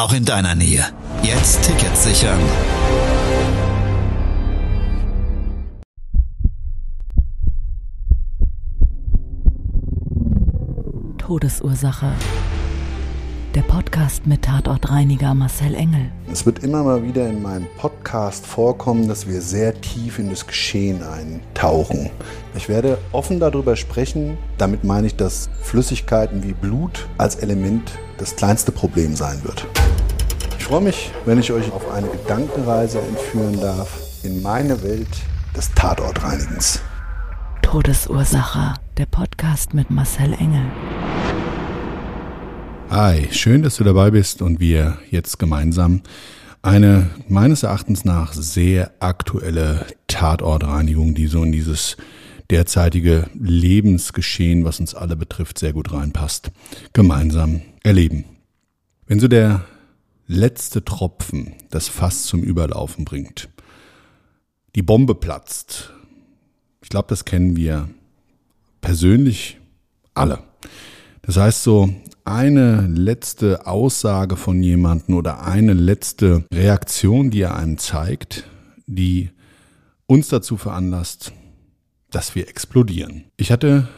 auch in deiner Nähe. Jetzt Tickets sichern. Todesursache. Der Podcast mit Tatortreiniger Marcel Engel. Es wird immer mal wieder in meinem Podcast vorkommen, dass wir sehr tief in das Geschehen eintauchen. Ich werde offen darüber sprechen. Damit meine ich, dass Flüssigkeiten wie Blut als Element das kleinste Problem sein wird. Ich freue mich, wenn ich euch auf eine Gedankenreise entführen darf in meine Welt des Tatortreinigens. Todesursache. Der Podcast mit Marcel Engel. Hi, schön, dass du dabei bist und wir jetzt gemeinsam eine meines Erachtens nach sehr aktuelle Tatortreinigung, die so in dieses derzeitige Lebensgeschehen, was uns alle betrifft, sehr gut reinpasst, gemeinsam erleben. Wenn so der letzte Tropfen das Fass zum Überlaufen bringt, die Bombe platzt, ich glaube, das kennen wir persönlich alle. Das heißt so, eine letzte Aussage von jemandem oder eine letzte Reaktion, die er einem zeigt, die uns dazu veranlasst, dass wir explodieren. Ich hatte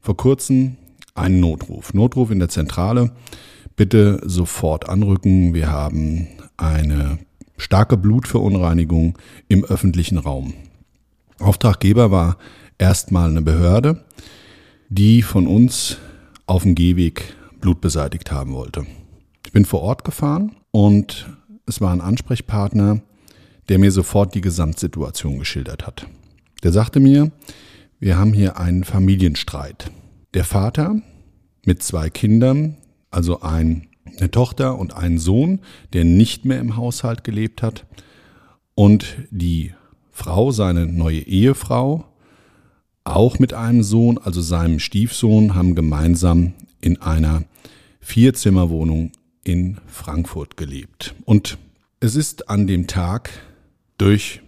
vor kurzem einen Notruf. Notruf in der Zentrale. Bitte sofort anrücken. Wir haben eine starke Blutverunreinigung im öffentlichen Raum. Auftraggeber war erstmal eine Behörde, die von uns auf dem Gehweg Blut beseitigt haben wollte. Ich bin vor Ort gefahren und es war ein Ansprechpartner, der mir sofort die Gesamtsituation geschildert hat. Der sagte mir, wir haben hier einen Familienstreit. Der Vater mit zwei Kindern, also ein, eine Tochter und einen Sohn, der nicht mehr im Haushalt gelebt hat, und die Frau, seine neue Ehefrau, auch mit einem Sohn, also seinem Stiefsohn, haben gemeinsam in einer Vierzimmerwohnung in Frankfurt gelebt. Und es ist an dem Tag durch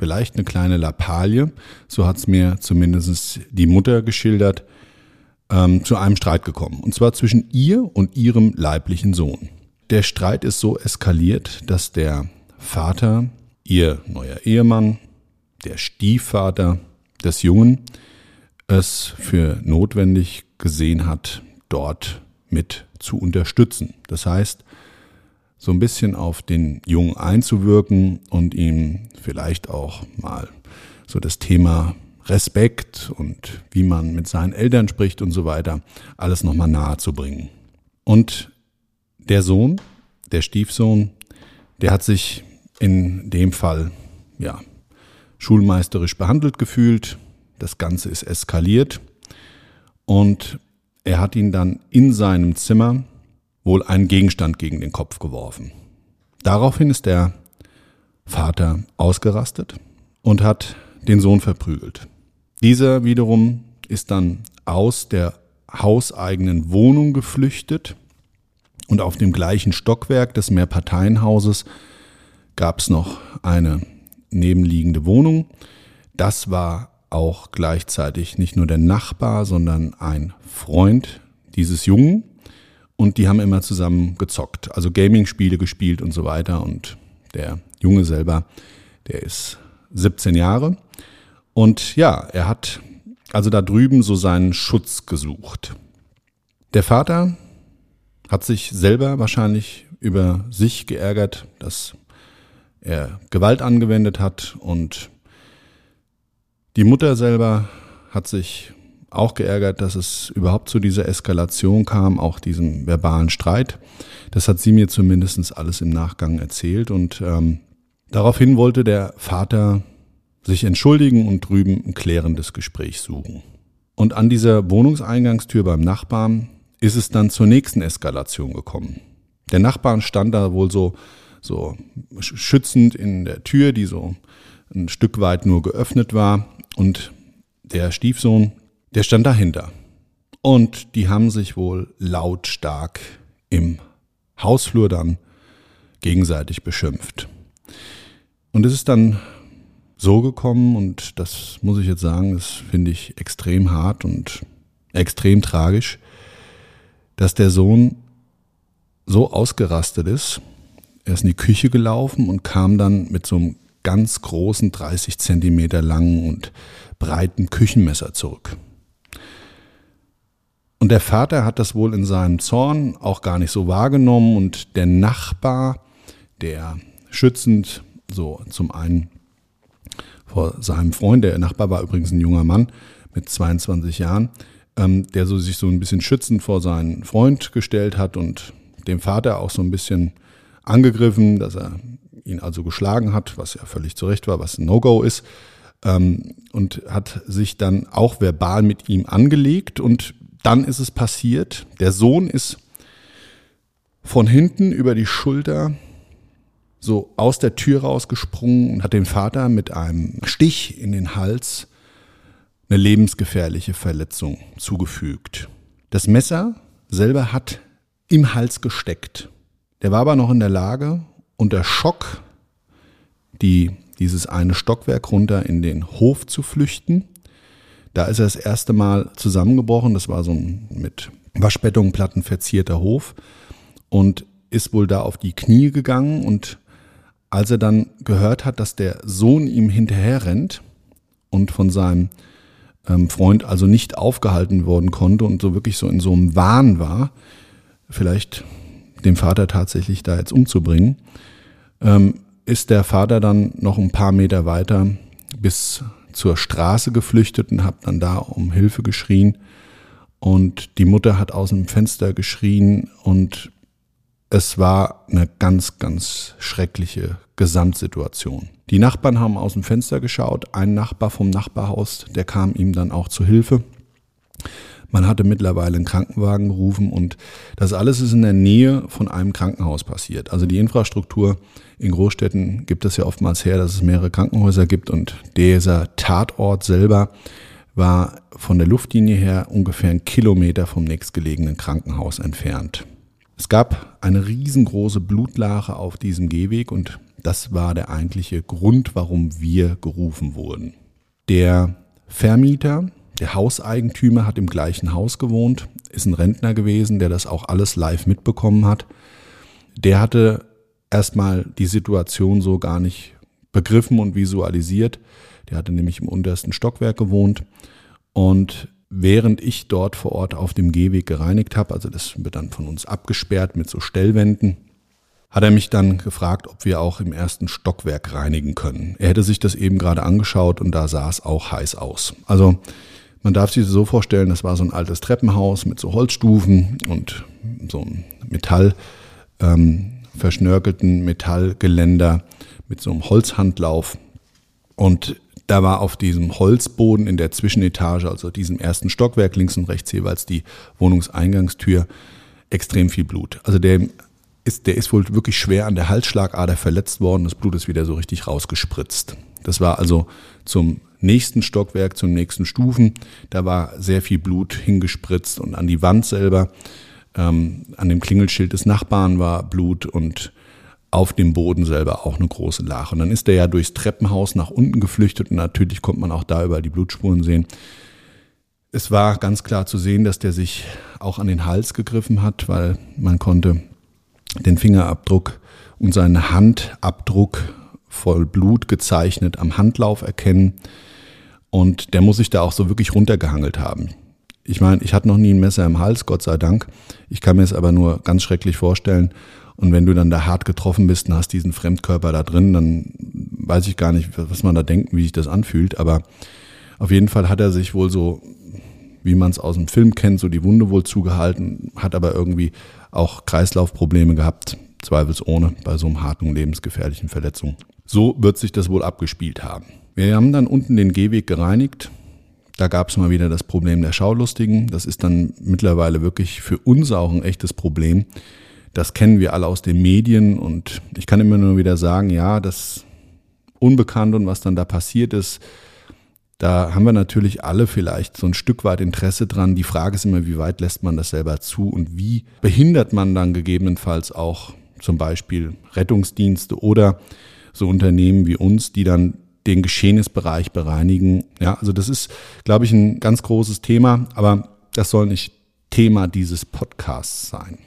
vielleicht eine kleine Lappalie, so hat es mir zumindest die Mutter geschildert, ähm, zu einem Streit gekommen. Und zwar zwischen ihr und ihrem leiblichen Sohn. Der Streit ist so eskaliert, dass der Vater, ihr neuer Ehemann, der Stiefvater des Jungen, es für notwendig gesehen hat, dort mit zu unterstützen. Das heißt, so ein bisschen auf den Jungen einzuwirken und ihm vielleicht auch mal so das Thema Respekt und wie man mit seinen Eltern spricht und so weiter, alles nochmal nahe zu bringen. Und der Sohn, der Stiefsohn, der hat sich in dem Fall, ja, schulmeisterisch behandelt gefühlt. Das Ganze ist eskaliert und er hat ihn dann in seinem Zimmer wohl einen Gegenstand gegen den Kopf geworfen. Daraufhin ist der Vater ausgerastet und hat den Sohn verprügelt. Dieser wiederum ist dann aus der hauseigenen Wohnung geflüchtet und auf dem gleichen Stockwerk des Mehrparteienhauses gab es noch eine nebenliegende Wohnung. Das war auch gleichzeitig nicht nur der Nachbar, sondern ein Freund dieses Jungen. Und die haben immer zusammen gezockt, also Gaming-Spiele gespielt und so weiter. Und der Junge selber, der ist 17 Jahre. Und ja, er hat also da drüben so seinen Schutz gesucht. Der Vater hat sich selber wahrscheinlich über sich geärgert, dass er Gewalt angewendet hat und die Mutter selber hat sich auch geärgert, dass es überhaupt zu dieser Eskalation kam, auch diesem verbalen Streit. Das hat sie mir zumindest alles im Nachgang erzählt und ähm, daraufhin wollte der Vater sich entschuldigen und drüben ein klärendes Gespräch suchen. Und an dieser Wohnungseingangstür beim Nachbarn ist es dann zur nächsten Eskalation gekommen. Der Nachbarn stand da wohl so, so schützend in der Tür, die so ein Stück weit nur geöffnet war. Und der Stiefsohn, der stand dahinter. Und die haben sich wohl lautstark im Hausflur dann gegenseitig beschimpft. Und es ist dann so gekommen, und das muss ich jetzt sagen, das finde ich extrem hart und extrem tragisch, dass der Sohn so ausgerastet ist. Er ist in die Küche gelaufen und kam dann mit so einem ganz großen, 30 Zentimeter langen und breiten Küchenmesser zurück. Und der Vater hat das wohl in seinem Zorn auch gar nicht so wahrgenommen. Und der Nachbar, der schützend so zum einen vor seinem Freund, der Nachbar war übrigens ein junger Mann mit 22 Jahren, ähm, der so sich so ein bisschen schützend vor seinen Freund gestellt hat und dem Vater auch so ein bisschen angegriffen, dass er ihn also geschlagen hat, was ja völlig zu Recht war, was ein No-Go ist, ähm, und hat sich dann auch verbal mit ihm angelegt und dann ist es passiert, der Sohn ist von hinten über die Schulter so aus der Tür rausgesprungen und hat dem Vater mit einem Stich in den Hals eine lebensgefährliche Verletzung zugefügt. Das Messer selber hat im Hals gesteckt. Der war aber noch in der Lage, unter Schock die, dieses eine Stockwerk runter in den Hof zu flüchten. Da ist er das erste Mal zusammengebrochen. Das war so ein mit Waschbetonplatten verzierter Hof und ist wohl da auf die Knie gegangen und als er dann gehört hat, dass der Sohn ihm hinterher rennt und von seinem ähm, Freund also nicht aufgehalten worden konnte und so wirklich so in so einem Wahn war, vielleicht den Vater tatsächlich da jetzt umzubringen, ähm, ist der Vater dann noch ein paar Meter weiter bis zur Straße geflüchtet und hat dann da um Hilfe geschrien. Und die Mutter hat aus dem Fenster geschrien und es war eine ganz, ganz schreckliche Gesamtsituation. Die Nachbarn haben aus dem Fenster geschaut. Ein Nachbar vom Nachbarhaus, der kam ihm dann auch zu Hilfe. Man hatte mittlerweile einen Krankenwagen gerufen und das alles ist in der Nähe von einem Krankenhaus passiert. Also die Infrastruktur in Großstädten gibt es ja oftmals her, dass es mehrere Krankenhäuser gibt und dieser Tatort selber war von der Luftlinie her ungefähr einen Kilometer vom nächstgelegenen Krankenhaus entfernt. Es gab eine riesengroße Blutlache auf diesem Gehweg und das war der eigentliche Grund, warum wir gerufen wurden. Der Vermieter der Hauseigentümer hat im gleichen Haus gewohnt, ist ein Rentner gewesen, der das auch alles live mitbekommen hat. Der hatte erstmal die Situation so gar nicht begriffen und visualisiert. Der hatte nämlich im untersten Stockwerk gewohnt. Und während ich dort vor Ort auf dem Gehweg gereinigt habe, also das wird dann von uns abgesperrt mit so Stellwänden, hat er mich dann gefragt, ob wir auch im ersten Stockwerk reinigen können. Er hätte sich das eben gerade angeschaut und da sah es auch heiß aus. Also man darf sich so vorstellen, das war so ein altes Treppenhaus mit so Holzstufen und so einem Metall, ähm, verschnörkelten Metallgeländer mit so einem Holzhandlauf. Und da war auf diesem Holzboden in der Zwischenetage, also diesem ersten Stockwerk, links und rechts jeweils die Wohnungseingangstür, extrem viel Blut. Also der ist, der ist wohl wirklich schwer an der Halsschlagader verletzt worden. Das Blut ist wieder so richtig rausgespritzt. Das war also zum nächsten Stockwerk, zum nächsten Stufen. Da war sehr viel Blut hingespritzt und an die Wand selber, ähm, an dem Klingelschild des Nachbarn war Blut und auf dem Boden selber auch eine große Lache. Und dann ist er ja durchs Treppenhaus nach unten geflüchtet und natürlich konnte man auch da über die Blutspuren sehen. Es war ganz klar zu sehen, dass der sich auch an den Hals gegriffen hat, weil man konnte den Fingerabdruck und seinen Handabdruck voll Blut gezeichnet am Handlauf erkennen. Und der muss sich da auch so wirklich runtergehangelt haben. Ich meine, ich hatte noch nie ein Messer im Hals, Gott sei Dank. Ich kann mir es aber nur ganz schrecklich vorstellen. Und wenn du dann da hart getroffen bist und hast diesen Fremdkörper da drin, dann weiß ich gar nicht, was man da denkt, wie sich das anfühlt. Aber auf jeden Fall hat er sich wohl so, wie man es aus dem Film kennt, so die Wunde wohl zugehalten, hat aber irgendwie auch Kreislaufprobleme gehabt, zweifelsohne bei so einem harten, lebensgefährlichen Verletzung. So wird sich das wohl abgespielt haben. Wir haben dann unten den Gehweg gereinigt. Da gab es mal wieder das Problem der Schaulustigen. Das ist dann mittlerweile wirklich für uns auch ein echtes Problem. Das kennen wir alle aus den Medien und ich kann immer nur wieder sagen, ja, das Unbekannte und was dann da passiert ist, da haben wir natürlich alle vielleicht so ein Stück weit Interesse dran. Die Frage ist immer, wie weit lässt man das selber zu und wie behindert man dann gegebenenfalls auch zum Beispiel Rettungsdienste oder so Unternehmen wie uns, die dann den Geschehnisbereich bereinigen. Ja, also das ist, glaube ich, ein ganz großes Thema, aber das soll nicht Thema dieses Podcasts sein.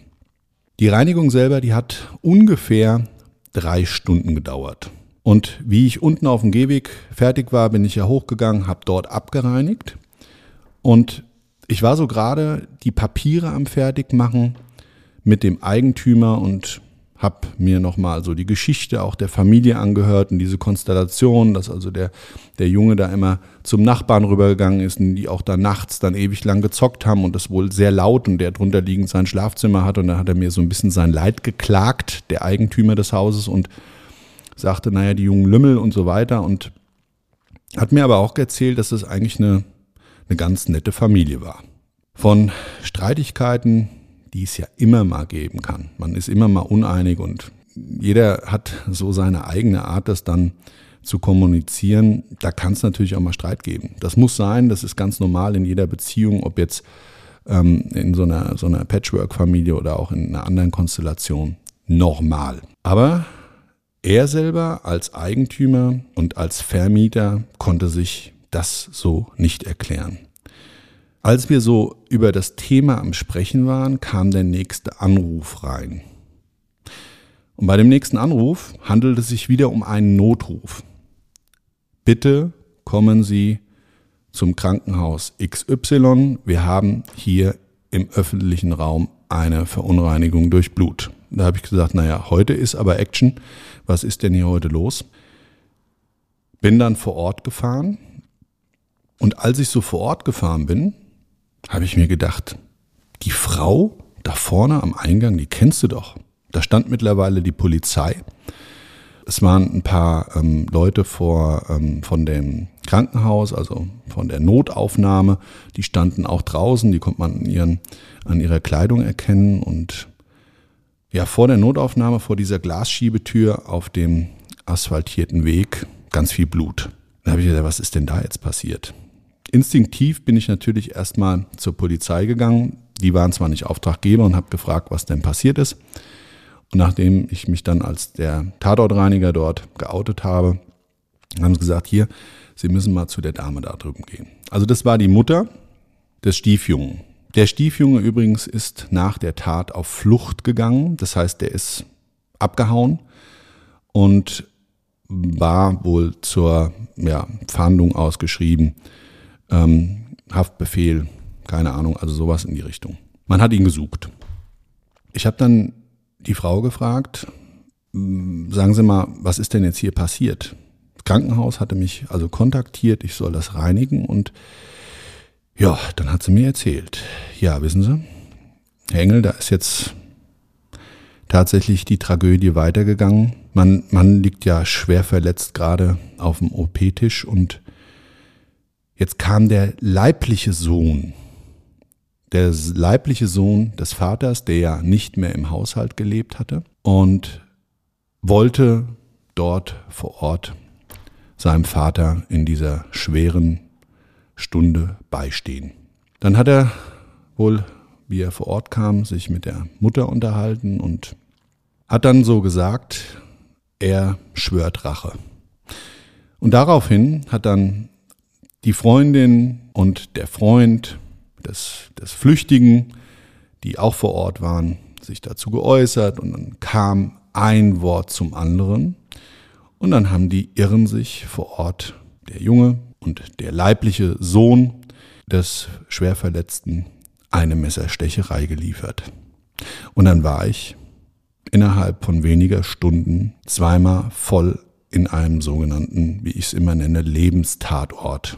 Die Reinigung selber, die hat ungefähr drei Stunden gedauert. Und wie ich unten auf dem Gehweg fertig war, bin ich ja hochgegangen, habe dort abgereinigt. Und ich war so gerade die Papiere am Fertigmachen mit dem Eigentümer und habe mir nochmal so die Geschichte auch der Familie angehört und diese Konstellation, dass also der, der Junge da immer zum Nachbarn rübergegangen ist und die auch da nachts dann ewig lang gezockt haben und das wohl sehr laut und der drunter liegend sein Schlafzimmer hat und da hat er mir so ein bisschen sein Leid geklagt, der Eigentümer des Hauses und sagte, naja, die jungen Lümmel und so weiter und hat mir aber auch erzählt, dass das eigentlich eine, eine ganz nette Familie war. Von Streitigkeiten, die es ja immer mal geben kann. Man ist immer mal uneinig und jeder hat so seine eigene Art, das dann zu kommunizieren. Da kann es natürlich auch mal Streit geben. Das muss sein, das ist ganz normal in jeder Beziehung, ob jetzt ähm, in so einer, so einer Patchwork-Familie oder auch in einer anderen Konstellation. Normal. Aber er selber als Eigentümer und als Vermieter konnte sich das so nicht erklären. Als wir so über das Thema am Sprechen waren, kam der nächste Anruf rein. Und bei dem nächsten Anruf handelt es sich wieder um einen Notruf. Bitte kommen Sie zum Krankenhaus XY. Wir haben hier im öffentlichen Raum eine Verunreinigung durch Blut. Da habe ich gesagt, naja, heute ist aber Action. Was ist denn hier heute los? Bin dann vor Ort gefahren. Und als ich so vor Ort gefahren bin, habe ich mir gedacht, die Frau da vorne am Eingang, die kennst du doch. Da stand mittlerweile die Polizei. Es waren ein paar ähm, Leute vor, ähm, von dem Krankenhaus, also von der Notaufnahme. Die standen auch draußen, die konnte man an, ihren, an ihrer Kleidung erkennen. Und ja, vor der Notaufnahme, vor dieser Glasschiebetür auf dem asphaltierten Weg, ganz viel Blut. Da habe ich gedacht, was ist denn da jetzt passiert? Instinktiv bin ich natürlich erstmal zur Polizei gegangen. Die waren zwar nicht Auftraggeber und habe gefragt, was denn passiert ist. Und nachdem ich mich dann als der Tatortreiniger dort geoutet habe, haben sie gesagt, hier, Sie müssen mal zu der Dame da drüben gehen. Also das war die Mutter des Stiefjungen. Der Stiefjunge übrigens ist nach der Tat auf Flucht gegangen. Das heißt, der ist abgehauen und war wohl zur ja, Fahndung ausgeschrieben. Ähm, Haftbefehl, keine Ahnung, also sowas in die Richtung. Man hat ihn gesucht. Ich habe dann die Frau gefragt, sagen Sie mal, was ist denn jetzt hier passiert? Das Krankenhaus hatte mich also kontaktiert, ich soll das reinigen und ja, dann hat sie mir erzählt. Ja, wissen Sie, Herr Engel, da ist jetzt tatsächlich die Tragödie weitergegangen. Man, man liegt ja schwer verletzt gerade auf dem OP-Tisch und jetzt kam der leibliche Sohn, der leibliche Sohn des Vaters, der ja nicht mehr im Haushalt gelebt hatte und wollte dort vor Ort seinem Vater in dieser schweren Stunde beistehen. Dann hat er wohl, wie er vor Ort kam, sich mit der Mutter unterhalten und hat dann so gesagt, er schwört Rache. Und daraufhin hat dann die Freundin und der Freund des, des Flüchtigen, die auch vor Ort waren, sich dazu geäußert und dann kam ein Wort zum anderen und dann haben die Irren sich vor Ort, der Junge und der leibliche Sohn des Schwerverletzten, eine Messerstecherei geliefert. Und dann war ich innerhalb von weniger Stunden zweimal voll in einem sogenannten, wie ich es immer nenne, Lebenstatort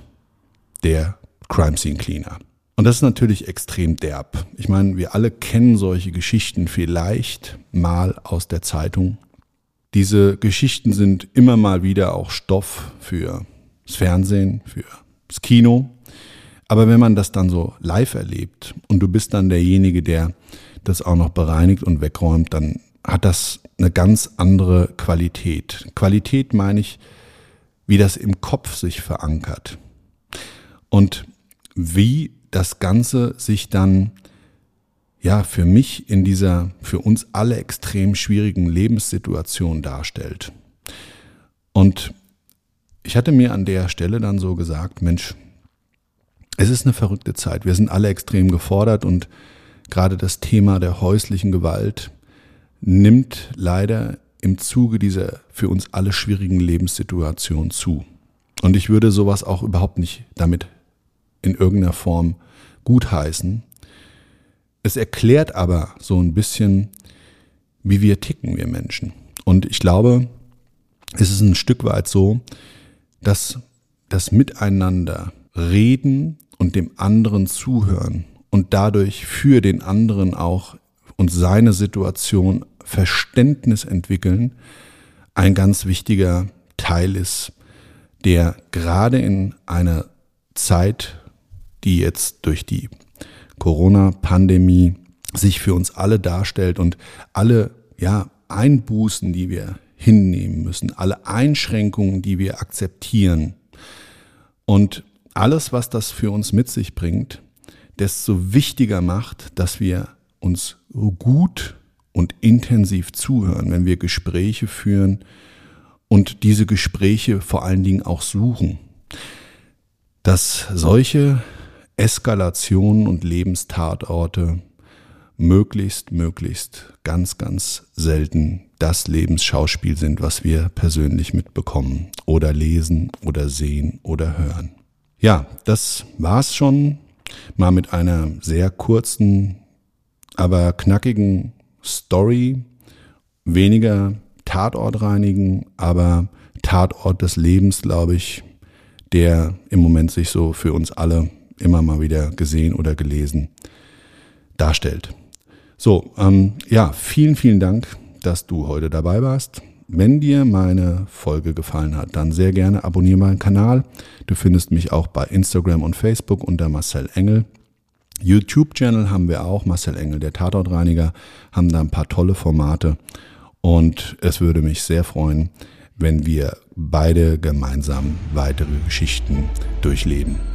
der Crime Scene Cleaner. Und das ist natürlich extrem derb. Ich meine, wir alle kennen solche Geschichten vielleicht mal aus der Zeitung. Diese Geschichten sind immer mal wieder auch Stoff für das Fernsehen, für das Kino. Aber wenn man das dann so live erlebt und du bist dann derjenige, der das auch noch bereinigt und wegräumt, dann hat das eine ganz andere Qualität. Qualität meine ich, wie das im Kopf sich verankert und wie das Ganze sich dann ja für mich in dieser für uns alle extrem schwierigen Lebenssituation darstellt. Und ich hatte mir an der Stelle dann so gesagt, Mensch, es ist eine verrückte Zeit. Wir sind alle extrem gefordert und gerade das Thema der häuslichen Gewalt nimmt leider im Zuge dieser für uns alle schwierigen Lebenssituation zu. Und ich würde sowas auch überhaupt nicht damit in irgendeiner Form gutheißen. Es erklärt aber so ein bisschen, wie wir ticken, wir Menschen. Und ich glaube, es ist ein Stück weit so, dass das Miteinander reden und dem anderen zuhören und dadurch für den anderen auch und seine Situation Verständnis entwickeln, ein ganz wichtiger Teil ist, der gerade in einer Zeit, die jetzt durch die Corona-Pandemie sich für uns alle darstellt und alle ja, Einbußen, die wir hinnehmen müssen, alle Einschränkungen, die wir akzeptieren und alles, was das für uns mit sich bringt, desto wichtiger macht, dass wir uns gut und intensiv zuhören, wenn wir Gespräche führen und diese Gespräche vor allen Dingen auch suchen. Dass solche Eskalationen und Lebenstatorte möglichst, möglichst ganz, ganz selten das Lebensschauspiel sind, was wir persönlich mitbekommen oder lesen oder sehen oder hören. Ja, das war's schon mal mit einer sehr kurzen, aber knackigen Story. Weniger Tatort reinigen, aber Tatort des Lebens, glaube ich, der im Moment sich so für uns alle immer mal wieder gesehen oder gelesen darstellt. So, ähm, ja, vielen, vielen Dank, dass du heute dabei warst. Wenn dir meine Folge gefallen hat, dann sehr gerne abonniere meinen Kanal. Du findest mich auch bei Instagram und Facebook unter Marcel Engel. YouTube-Channel haben wir auch, Marcel Engel, der Tatortreiniger, haben da ein paar tolle Formate. Und es würde mich sehr freuen, wenn wir beide gemeinsam weitere Geschichten durchleben.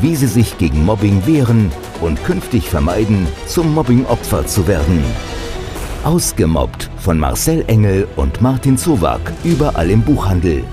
wie Sie sich gegen Mobbing wehren und künftig vermeiden, zum Mobbingopfer zu werden. Ausgemobbt von Marcel Engel und Martin Zowak, überall im Buchhandel.